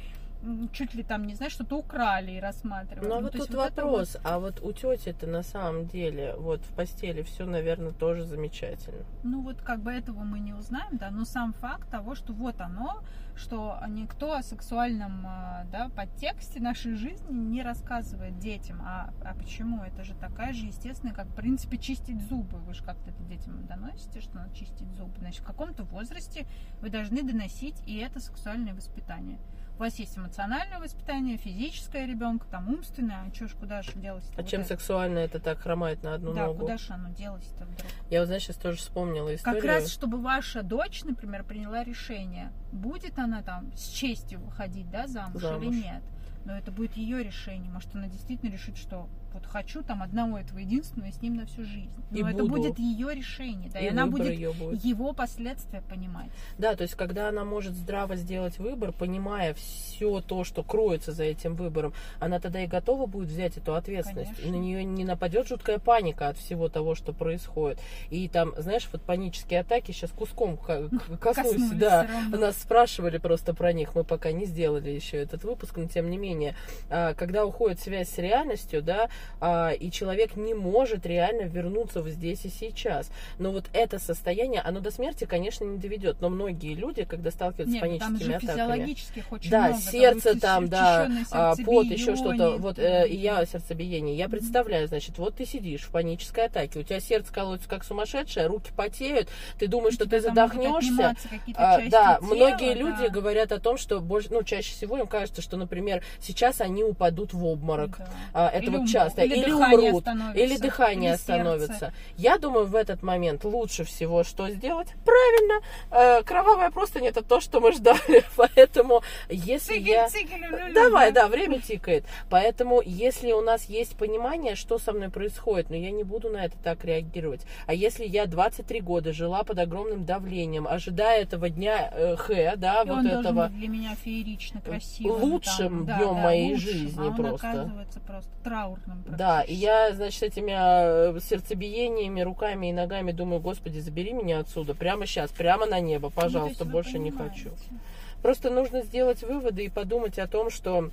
чуть ли там, не знаю, что-то украли и рассматривали.
Ну, а ну, вот тут вот вопрос, вот... а вот у тети это на самом деле вот в постели все, наверное, тоже замечательно.
Ну, вот как бы этого мы не узнаем, да, но сам факт того, что вот оно, что никто о сексуальном а, да, подтексте нашей жизни не рассказывает детям. А, а почему? Это же такая же естественная, как, в принципе, чистить зубы. Вы же как-то это детям доносите, что надо чистить зубы. Значит, в каком-то возрасте вы должны доносить и это сексуальное воспитание. У вас есть эмоциональное воспитание, физическое ребенка, там умственное, а что ж, куда же делать
А вот чем это? сексуальное это так хромает на одну
да,
ногу?
Да, куда же оно делось-то вдруг?
Я вот, знаешь, сейчас тоже вспомнила историю.
Как раз, чтобы ваша дочь, например, приняла решение, будет она там с честью выходить, да, замуж, замуж. или нет. Но это будет ее решение. Может, она действительно решит, что вот хочу там одного этого единственного и с ним на всю жизнь. Но и это буду. будет ее решение, да, и, и она будет, будет его последствия понимать.
Да, то есть когда она может здраво сделать выбор, понимая все то, что кроется за этим выбором, она тогда и готова будет взять эту ответственность. Конечно. И на нее не нападет жуткая паника от всего того, что происходит. И там, знаешь, вот панические атаки сейчас куском коснусь, да. Нас спрашивали просто про них, мы пока не сделали еще этот выпуск, но тем не менее, а, когда уходит связь с реальностью, да, и человек не может реально вернуться в здесь и сейчас. Но вот это состояние, оно до смерти, конечно, не доведет. Но многие люди, когда сталкиваются
Нет,
с паническими
там же
атаками,
очень
да,
много,
сердце там,
там
да, а, пот, еще что-то, вот э, и я сердцебиение. Я представляю, значит, вот ты сидишь в панической атаке, у тебя сердце колотится как сумасшедшее, руки потеют, ты думаешь, что ты задохнешься.
А,
да,
тела,
многие
да.
люди говорят о том, что больше, ну, чаще всего им кажется, что, например, сейчас они упадут в обморок. Да. А, это Или вот часто
или,
или умрут, или дыхание или остановится. Я думаю, в этот момент лучше всего что сделать? Правильно, э, кровавая простынь это то, что мы ждали, поэтому если я...
Люлю,
Давай, да, время тикает, поэтому если у нас есть понимание, что со мной происходит, но я не буду на это так реагировать, а если я 23 года жила под огромным давлением, ожидая этого дня э, Х, да,
И
вот
он
этого...
для меня феерично красивым.
Лучшим
там,
днем
да,
моей
лучшим,
жизни
а он
просто.
оказывается просто траурным.
Да, и я, значит, этими э, сердцебиениями, руками и ногами думаю, господи, забери меня отсюда, прямо сейчас, прямо на небо, пожалуйста,
ну,
больше не хочу. Просто нужно сделать выводы и подумать о том, что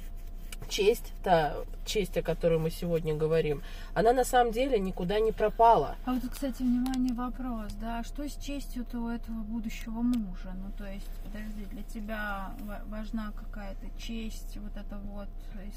честь, та честь, о которой мы сегодня говорим, она на самом деле никуда не пропала.
А вот, кстати, внимание, вопрос, да, что с честью-то у этого будущего мужа? Ну, то есть, подожди, для тебя важна какая-то честь, вот эта вот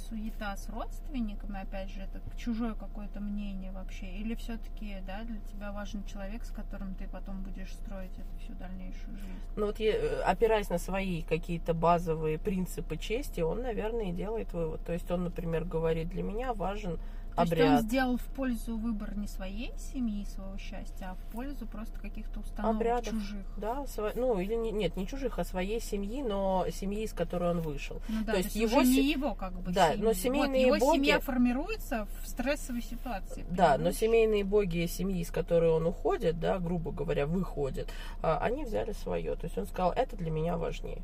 суета с родственниками, опять же, это чужое какое-то мнение вообще, или все-таки, да, для тебя важен человек, с которым ты потом будешь строить эту всю дальнейшую жизнь?
Ну, вот я, э, опираясь на свои какие-то базовые принципы чести, он, наверное, и делает вывод. То есть он, например, говорит, для меня важен
То есть
обряд.
он сделал в пользу выбор не своей семьи, своего счастья, а в пользу просто каких-то установок
Обрядов.
чужих.
Да, сво- ну или не- нет, не чужих, а своей семьи, но семьи, из которой он вышел.
Ну да,
То
то
есть
есть
его
уже не его как бы
Да,
семьи.
но
Вот
семейные
его
боги-
семья формируется в стрессовой ситуации.
Да, но
понимаешь?
семейные боги семьи, из которой он уходит, да, грубо говоря, выходят, а, они взяли свое. То есть он сказал, это для меня важнее.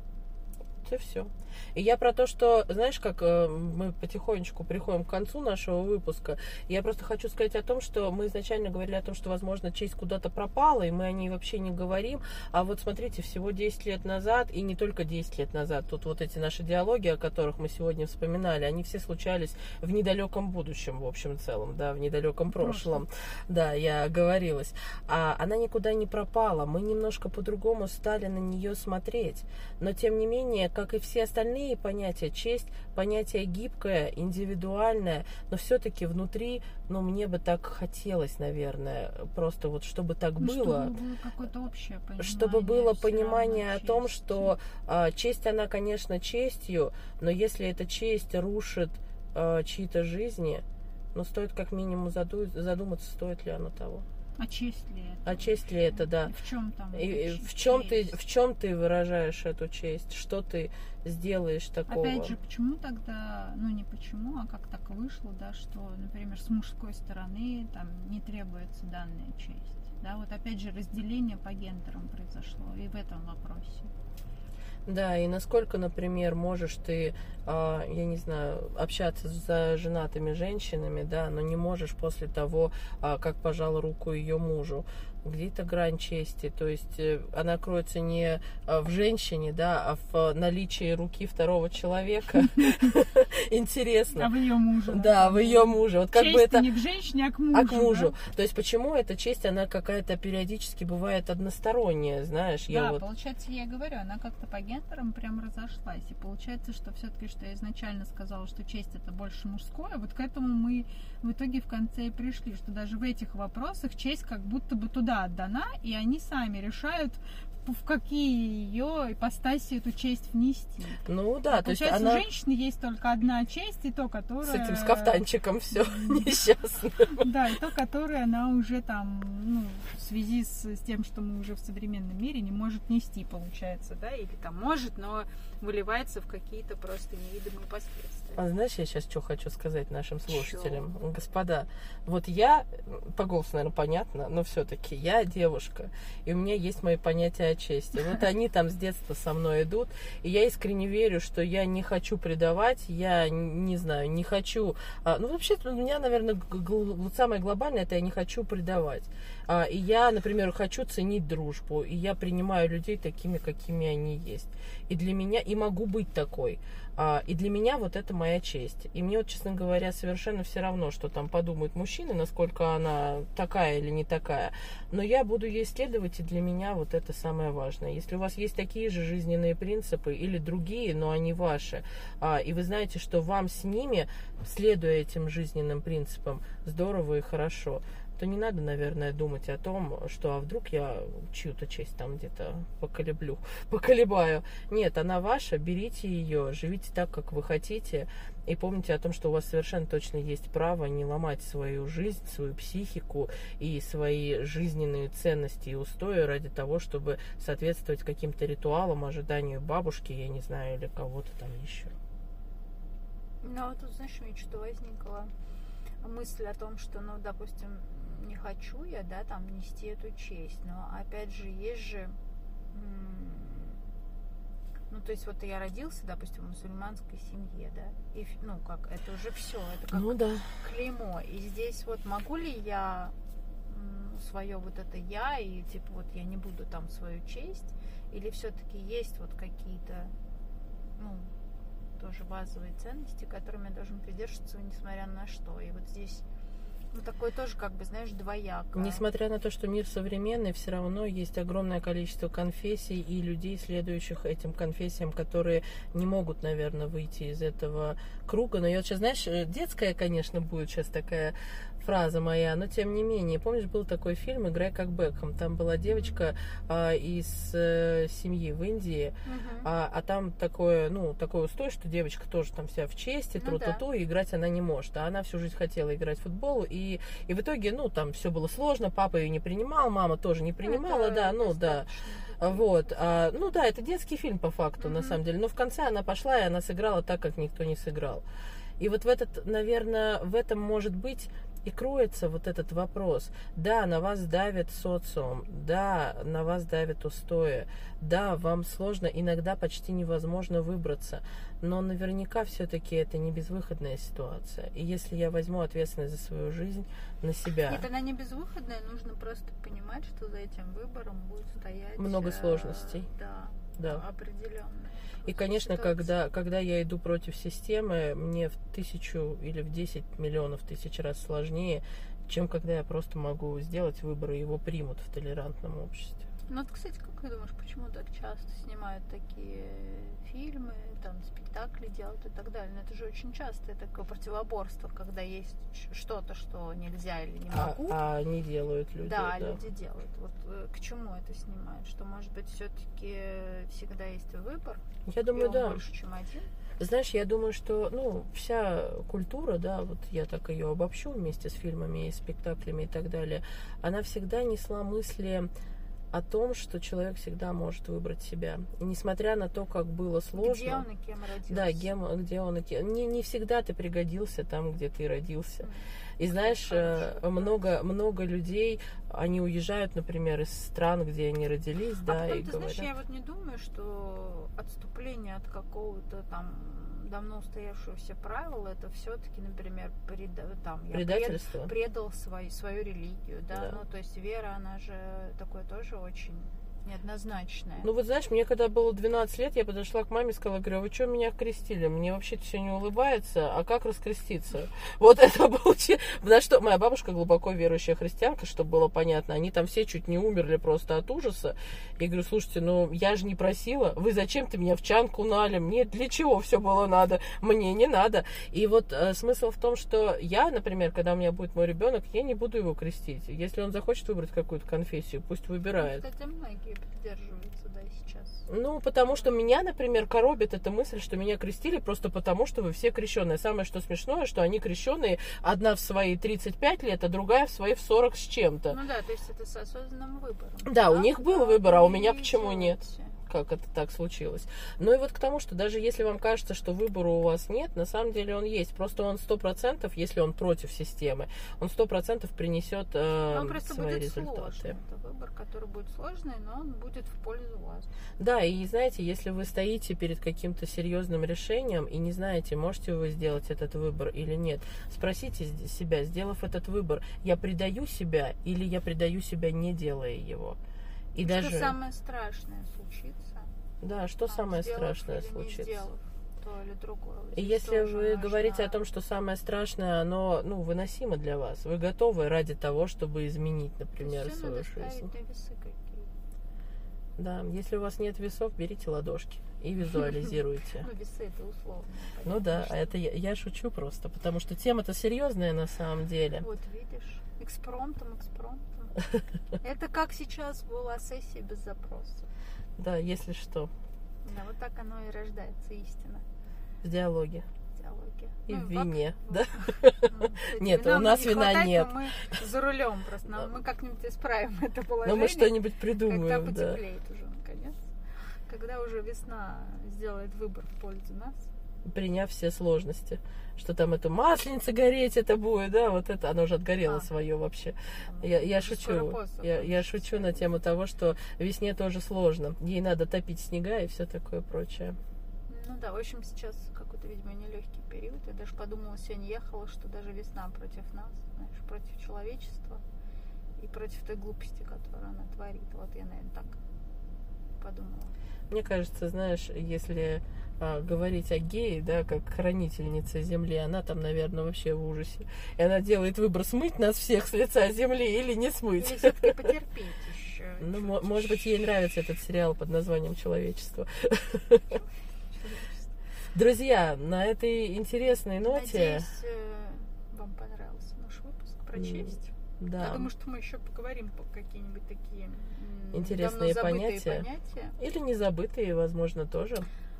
Это все. И я про то, что, знаешь, как э, мы потихонечку приходим к концу нашего выпуска, я просто хочу сказать о том, что мы изначально говорили о том, что, возможно, честь куда-то пропала, и мы о ней вообще не говорим. А вот смотрите, всего 10 лет назад, и не только 10 лет назад, тут вот эти наши диалоги, о которых мы сегодня вспоминали, они все случались в недалеком будущем, в общем и целом, да, в недалеком прошлом. Да, я оговорилась. А она никуда не пропала. Мы немножко по-другому стали на нее смотреть. Но тем не менее, как и все остальные понятия, честь понятие гибкое, индивидуальное, но все-таки внутри, ну, мне бы так хотелось, наверное, просто вот чтобы так
Ну,
было.
Чтобы было какое-то общее понимание.
Чтобы было понимание о том, что а, честь, она, конечно, честью, но если эта честь рушит а, чьи-то жизни, ну, стоит как минимум заду- задуматься, стоит ли оно того.
А честь ли это?
А честь ли это, да.
И в чем там?
И,
честь?
в чем ты в чем ты выражаешь эту честь? Что ты сделаешь такого?
Опять же, почему тогда, ну не почему, а как так вышло, да, что, например, с мужской стороны там не требуется данная честь. Да, вот опять же разделение по гендерам произошло и в этом вопросе.
Да, и насколько, например, можешь ты, а, я не знаю, общаться с женатыми женщинами, да, но не можешь после того, а, как пожал руку ее мужу. Где-то грань чести, то есть э, она кроется не а, в женщине, да, а в наличии руки второго человека. Интересно.
А в ее муже.
Да, в ее муже. Вот как бы это
не к женщине, а к мужу.
а к мужу. То есть почему эта честь, она какая-то периодически бывает односторонняя, знаешь?
Да, получается, я и говорю, она как-то по гендерам прям разошлась. И получается, что все-таки, что я изначально сказала, что честь это больше мужское, вот к этому мы в итоге в конце и пришли, что даже в этих вопросах честь как будто бы туда отдана, и они сами решают, в какие ее ипостаси эту честь внести.
Ну да, то есть
Получается,
она
у женщины есть только одна честь, и то, которая...
с этим с кафтанчиком все несчастно.
Да, и то, которое она уже там, ну, в связи с, с тем, что мы уже в современном мире не может нести, получается, да, или там может, но выливается в какие-то просто невидимые последствия.
А знаешь, я сейчас что хочу сказать нашим слушателям? Господа, вот я, по голосу, наверное, понятно, но все-таки я девушка, и у меня есть мои понятия о чести. Вот они там с детства со мной идут, и я искренне верю, что я не хочу предавать, я не знаю, не хочу... а, Ну, вообще, у меня, наверное, самое глобальное, это я не хочу предавать. А, И я, например, хочу ценить дружбу, и я принимаю людей такими, какими они есть. И для меня, и могу быть такой. А, И для меня вот это моя честь. И мне вот, честно говоря, совершенно все равно, что там подумают мужчины, насколько она такая или не такая. Но я буду ей следовать, и для меня вот это самое важное. Если у вас есть такие же жизненные принципы или другие, но они ваши, а, и вы знаете, что вам с ними, следуя этим жизненным принципам, здорово и хорошо, то не надо, наверное, думать о том, что а вдруг я чью-то честь там где-то поколеблю, поколебаю. Нет, она ваша, берите ее, живите так, как вы хотите, и помните о том, что у вас совершенно точно есть право не ломать свою жизнь, свою психику и свои жизненные ценности и устои ради того, чтобы соответствовать каким-то ритуалам, ожиданию бабушки, я не знаю, или кого-то там еще.
Ну, а тут, знаешь, у меня что-то возникла мысль о том, что, ну, допустим, не хочу я, да, там, нести эту честь, но, опять же, есть же, ну, то есть, вот я родился, допустим, в мусульманской семье, да, и, ну, как, это уже все, это как
Ну да.
клеймо, и здесь вот могу ли я свое вот это я, и, типа, вот я не буду там свою честь, или все-таки есть вот какие-то, ну, тоже базовые ценности, которыми я должен придерживаться, несмотря на что. И вот здесь Ну, такой тоже, как бы, знаешь, двояк.
Несмотря на то, что мир современный, все равно есть огромное количество конфессий и людей, следующих этим конфессиям, которые не могут, наверное, выйти из этого круга. Но я вот сейчас, знаешь, э, детская, конечно, будет сейчас такая фраза моя, но тем не менее, помнишь, был такой фильм «Играй как Бекхэм», там была девочка а, из э, семьи в Индии,
Мгм.
а, а там такое, ну, такой устой, что девочка тоже там вся в чести,
Ну
тру-ту-ту, и играть она не может. А она всю жизнь хотела играть в футбол, и, и в итоге, ну, там все было сложно, папа ее не принимал, мама тоже не принимала,
Это
да, ну, да. Вот, а, ну да, это детский фильм по факту, на
Мгм.
самом деле. Но в конце она пошла, и она сыграла так, как никто не сыграл. И вот в этот, наверное, в этом может быть и кроется вот этот вопрос. Да, на вас давит социум, да, на вас давит устои, да, вам сложно, иногда почти невозможно выбраться, но наверняка все-таки это не безвыходная ситуация. И если я возьму ответственность за свою жизнь на себя,
Нет, она не безвыходная, нужно просто понимать, что за этим выбором будет стоять...
Много
э,
сложностей.
Да,
да.
определенно.
И, конечно, когда, когда я иду против системы, мне в тысячу или в десять миллионов тысяч раз сложнее, чем когда я просто могу сделать выбор, и его примут в толерантном обществе.
Ну, вот, кстати, как ты думаешь, почему так часто снимают такие фильмы, там, спектакли делают и так далее? Ну, это же очень часто такое противоборство, когда есть что-то, что нельзя или не
А,
могу.
а они делают люди.
да,
да.
люди делают. Вот э, к чему это снимают? Что, может быть, все-таки всегда есть выбор?
Я думаю, да.
больше, чем один?
Знаешь, я думаю, что ну, вся культура, да, вот я так ее обобщу вместе с фильмами и спектаклями и так далее, она всегда несла мысли о том, что человек всегда может выбрать себя. Несмотря на то, как было сложно.
Где он и кем родился?
Да, гем- где он и кем. Не, не всегда ты пригодился там, где ты родился.
М.
И знаешь, э,
Хорошо.
много, много людей, они уезжают, например, из стран, где они родились,
А
да,
потом,
и
ты
говорят.
знаешь, я вот не думаю, что отступление от какого-то там давно устоявшегося правила, это все-таки, например, преда- там, я пред-
Предательство.
предал свою, свою религию, да?
Да.
ну, то есть вера, она же такое тоже очень неоднозначное.
Ну вот знаешь, мне когда было 12 лет, я подошла к маме и сказала, говорю, а вы что меня крестили? Мне вообще-то все не улыбается, а как раскреститься? Вот это был... че- На что моя бабушка глубоко верующая христианка, чтобы было понятно, они там все чуть не умерли просто от ужаса. Я говорю, слушайте, ну я же не просила, вы зачем-то меня в чанку налили? Мне для чего все было надо? Мне не надо. И вот э, смысл в том, что я, например, когда у меня будет мой ребенок, я не буду его крестить. Если он захочет выбрать какую-то конфессию, пусть выбирает.
Кстати, многие придерживаются, да, сейчас.
Ну, потому что меня, например, коробит эта мысль, что меня крестили просто потому, что вы все крещенные. Самое что смешное, что они крещенные, одна в свои 35 лет, а другая в свои в 40 с чем-то.
Ну да, то есть это с осознанным выбором.
Да, у них был выбор, а у меня
вы
почему нет?
делаете.
Как это так случилось? Ну и вот к тому, что даже если вам кажется, что выбора у вас нет, на самом деле он есть. Просто он сто процентов, если он против системы, он сто процентов принесет э,
он просто
свои
будет
результаты.
сложный. Это выбор, который будет сложный, но он будет в пользу вас.
Да, и знаете, если вы стоите перед каким-то серьезным решением и не знаете, можете вы сделать этот выбор или нет, спросите себя, сделав этот выбор, я предаю себя или я предаю себя, не делая его. И даже,
Что самое страшное случится?
да, что
а,
самое страшное случится.
сделав то или другое.
И если вы
важно-
говорите о том, что самое страшное, оно ну, выносимо для вас, вы готовы ради того, чтобы изменить,
То
например,
всё
свою жизнь. Да, если у вас нет весов, берите ладошки и визуализируйте.
Ну, весы это условно.
Ну да, а это я, я шучу просто, потому что тема-то серьезная на самом деле.
Вот видишь, экспромтом, экспромтом. Это как сейчас была сессия без запроса.
Да, если что,
Да, вот так оно и рождается истина
в диалоге
в диалоге.
и
Ну,
в вине,
ну,
да?
ну,
Нет, у нас
не
вина
хватает,
нет.
но Мы за рулем просто. Нам- Мы как-нибудь исправим это
Но
положение.
мы что-нибудь
Когда
придумаем, да.
потеплеет уже наконец. Когда уже весна сделает выбор в пользу нас.
Приняв все сложности. Что там это масленица гореть это будет, да, вот это, оно уже отгорело
А.
свое вообще. Я, я шучу. Я, я шучу на тему того, что весне тоже сложно. Ей надо топить снега и все такое прочее.
Ну да, в общем, сейчас какой-то, видимо, нелегкий период. Я даже подумала, сегодня ехала, что даже весна против нас, знаешь, против человечества и против той глупости, которую она творит. Вот я, наверное, так подумала.
Мне кажется, знаешь, если а, говорить о гее, да, как хранительница земли, она там, наверное, вообще в ужасе. И она делает выбор, смыть нас всех с лица земли или не смыть.
Или все-таки потерпеть еще.
Ну, мо- может быть, ей нравится этот сериал под названием «Человечество». Друзья, на этой интересной ноте...
Надеюсь, э, вам понравился наш выпуск про
М,
честь. Я
Да.
думаю, что мы еще поговорим по какие-нибудь такие
Интересные понятия.
понятия.
Или незабытые, возможно, тоже.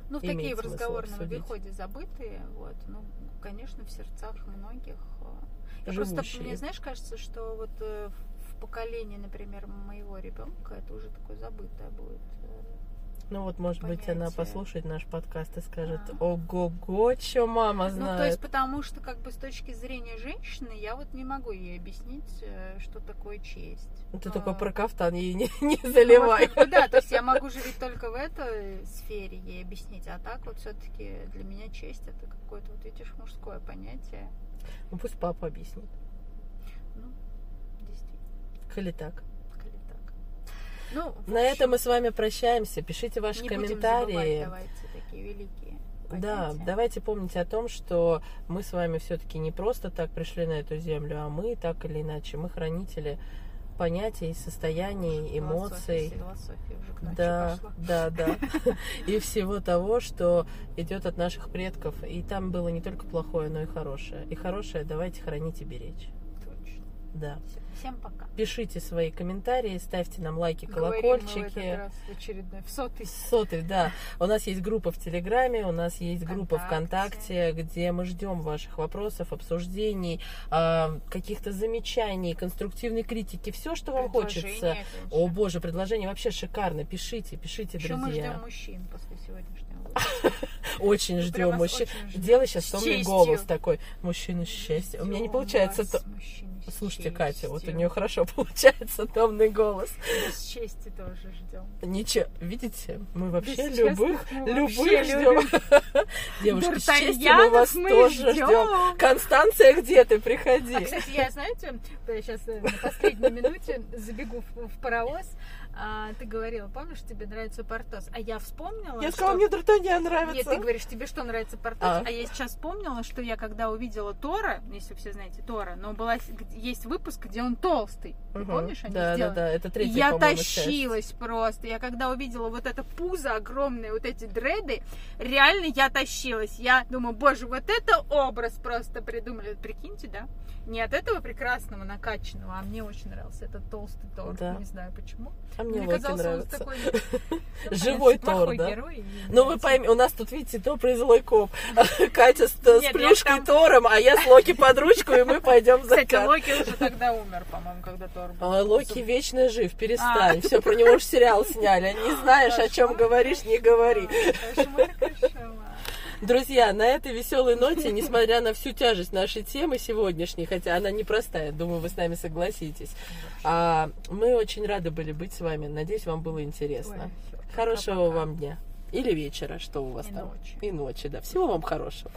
Ну, в такие в разговорном обиходе забытые, вот, ну, конечно, в сердцах многих. э, я Просто
Живущие.
мне, знаешь, кажется, что вот э, в- в поколении, например, моего ребенка это уже такое забытое будет.
Ну вот, может быть, она
понятие.
послушает наш подкаст и скажет,
А.
ого-го, что мама
Ну, то
знает.
есть, потому что, как бы, с точки зрения женщины, я вот не могу ей объяснить, э, что такое честь.
Ты
А,
только про кафтан ей не, не
ну, вот
заливай.
как бы да, то есть я могу же ведь только в этой сфере ей объяснить, а так вот все-таки для меня честь это какое-то, вот видишь, мужское понятие.
Ну пусть папа объяснит.
Ну, действительно,
коли так.
Ну, в
На
общем,
этом мы с вами прощаемся. Пишите ваши
не будем
комментарии.
забывать, давайте такие великие
Да,
понятия.
давайте помнить о том, что мы с вами все-таки не просто так пришли на эту землю, а мы так или иначе, мы хранители понятий, состояний, эмоций.
Философия, философия
Да, да, да. И всего того, что идет от наших предков. И там было не только плохое, но и хорошее. И хорошее давайте хранить и беречь. Да.
Всем пока.
Пишите свои комментарии, ставьте нам лайки,
Говорим мы в
колокольчики.
этот раз в очередной, в сотый.
Сотый, да. У нас есть группа в Телеграме, у нас есть группа
Вконтакте.
ВКонтакте, где мы ждем ваших вопросов, обсуждений, а, каких-то замечаний, конструктивной критики, все, что вам хочется.
Же.
О боже, предложение вообще шикарно. Пишите, пишите,
Еще мы
друзья.
ждем мужчин.
Очень ждем мужчин. Делай сейчас
С
томный
честью.
голос такой. Мужчина счастья. У меня не получается. то- Слушайте, Катя, вот у нее хорошо получается томный голос.
С чести тоже ждем.
Ничего, видите, мы вообще любых, любых ждем. Девушки, с честью мы вас тоже
ждем.
Констанция, где ты? Приходи.
А, кстати, я, знаете, сейчас на последней минуте забегу в паровоз. А, ты говорила, помнишь, тебе нравится Портос? А я вспомнила,
Я
что...
сказала, мне Д'Артаньян
Нет,
нравится.
ты говоришь, тебе что нравится Портос?
А.
А. я сейчас вспомнила, что я когда увидела Тора, если вы все знаете Тора, но была, есть выпуск, где он толстый. Ты
Мгм.
помнишь, они
Да, да,
сделали?
да, это
И
третья,
я
по-моему, часть.
тащилась просто. Я когда увидела вот это пузо огромное, вот эти дреды, реально я тащилась. Я думаю, боже, вот это образ просто придумали. Прикиньте, да? Не от этого прекрасного, накачанного, а мне очень нравился этот толстый Тор.
Да.
Не знаю почему.
А мне,
Мне
Локи
казался он
нравится.
такой ну,
Живой Тор, да?
герой,
Ну, вы поймите, у нас тут, видите, Топр и злой коп. Катя с, с
Нет,
плюшкой
я там-
Тором, а я с Локи под ручку, и мы пойдем за
Кстати, Локи уже тогда умер, по-моему, когда Тор был.
А, Локи вечно жив, перестань.
А.
Все, про него уже сериал сняли. Не знаешь, о чем говоришь, не говори.
А, Кошмар, кошмар.
Друзья, на этой веселой ноте, несмотря на всю тяжесть нашей темы сегодняшней, хотя она непростая, думаю, вы с нами согласитесь, а, мы очень рады были быть с вами. Надеюсь, вам было интересно.
Ой,
Хорошего
пока-пока.
вам дня. Или вечера, что у вас
И
там.
ночи.
И ночи, да. Всего вам хорошего.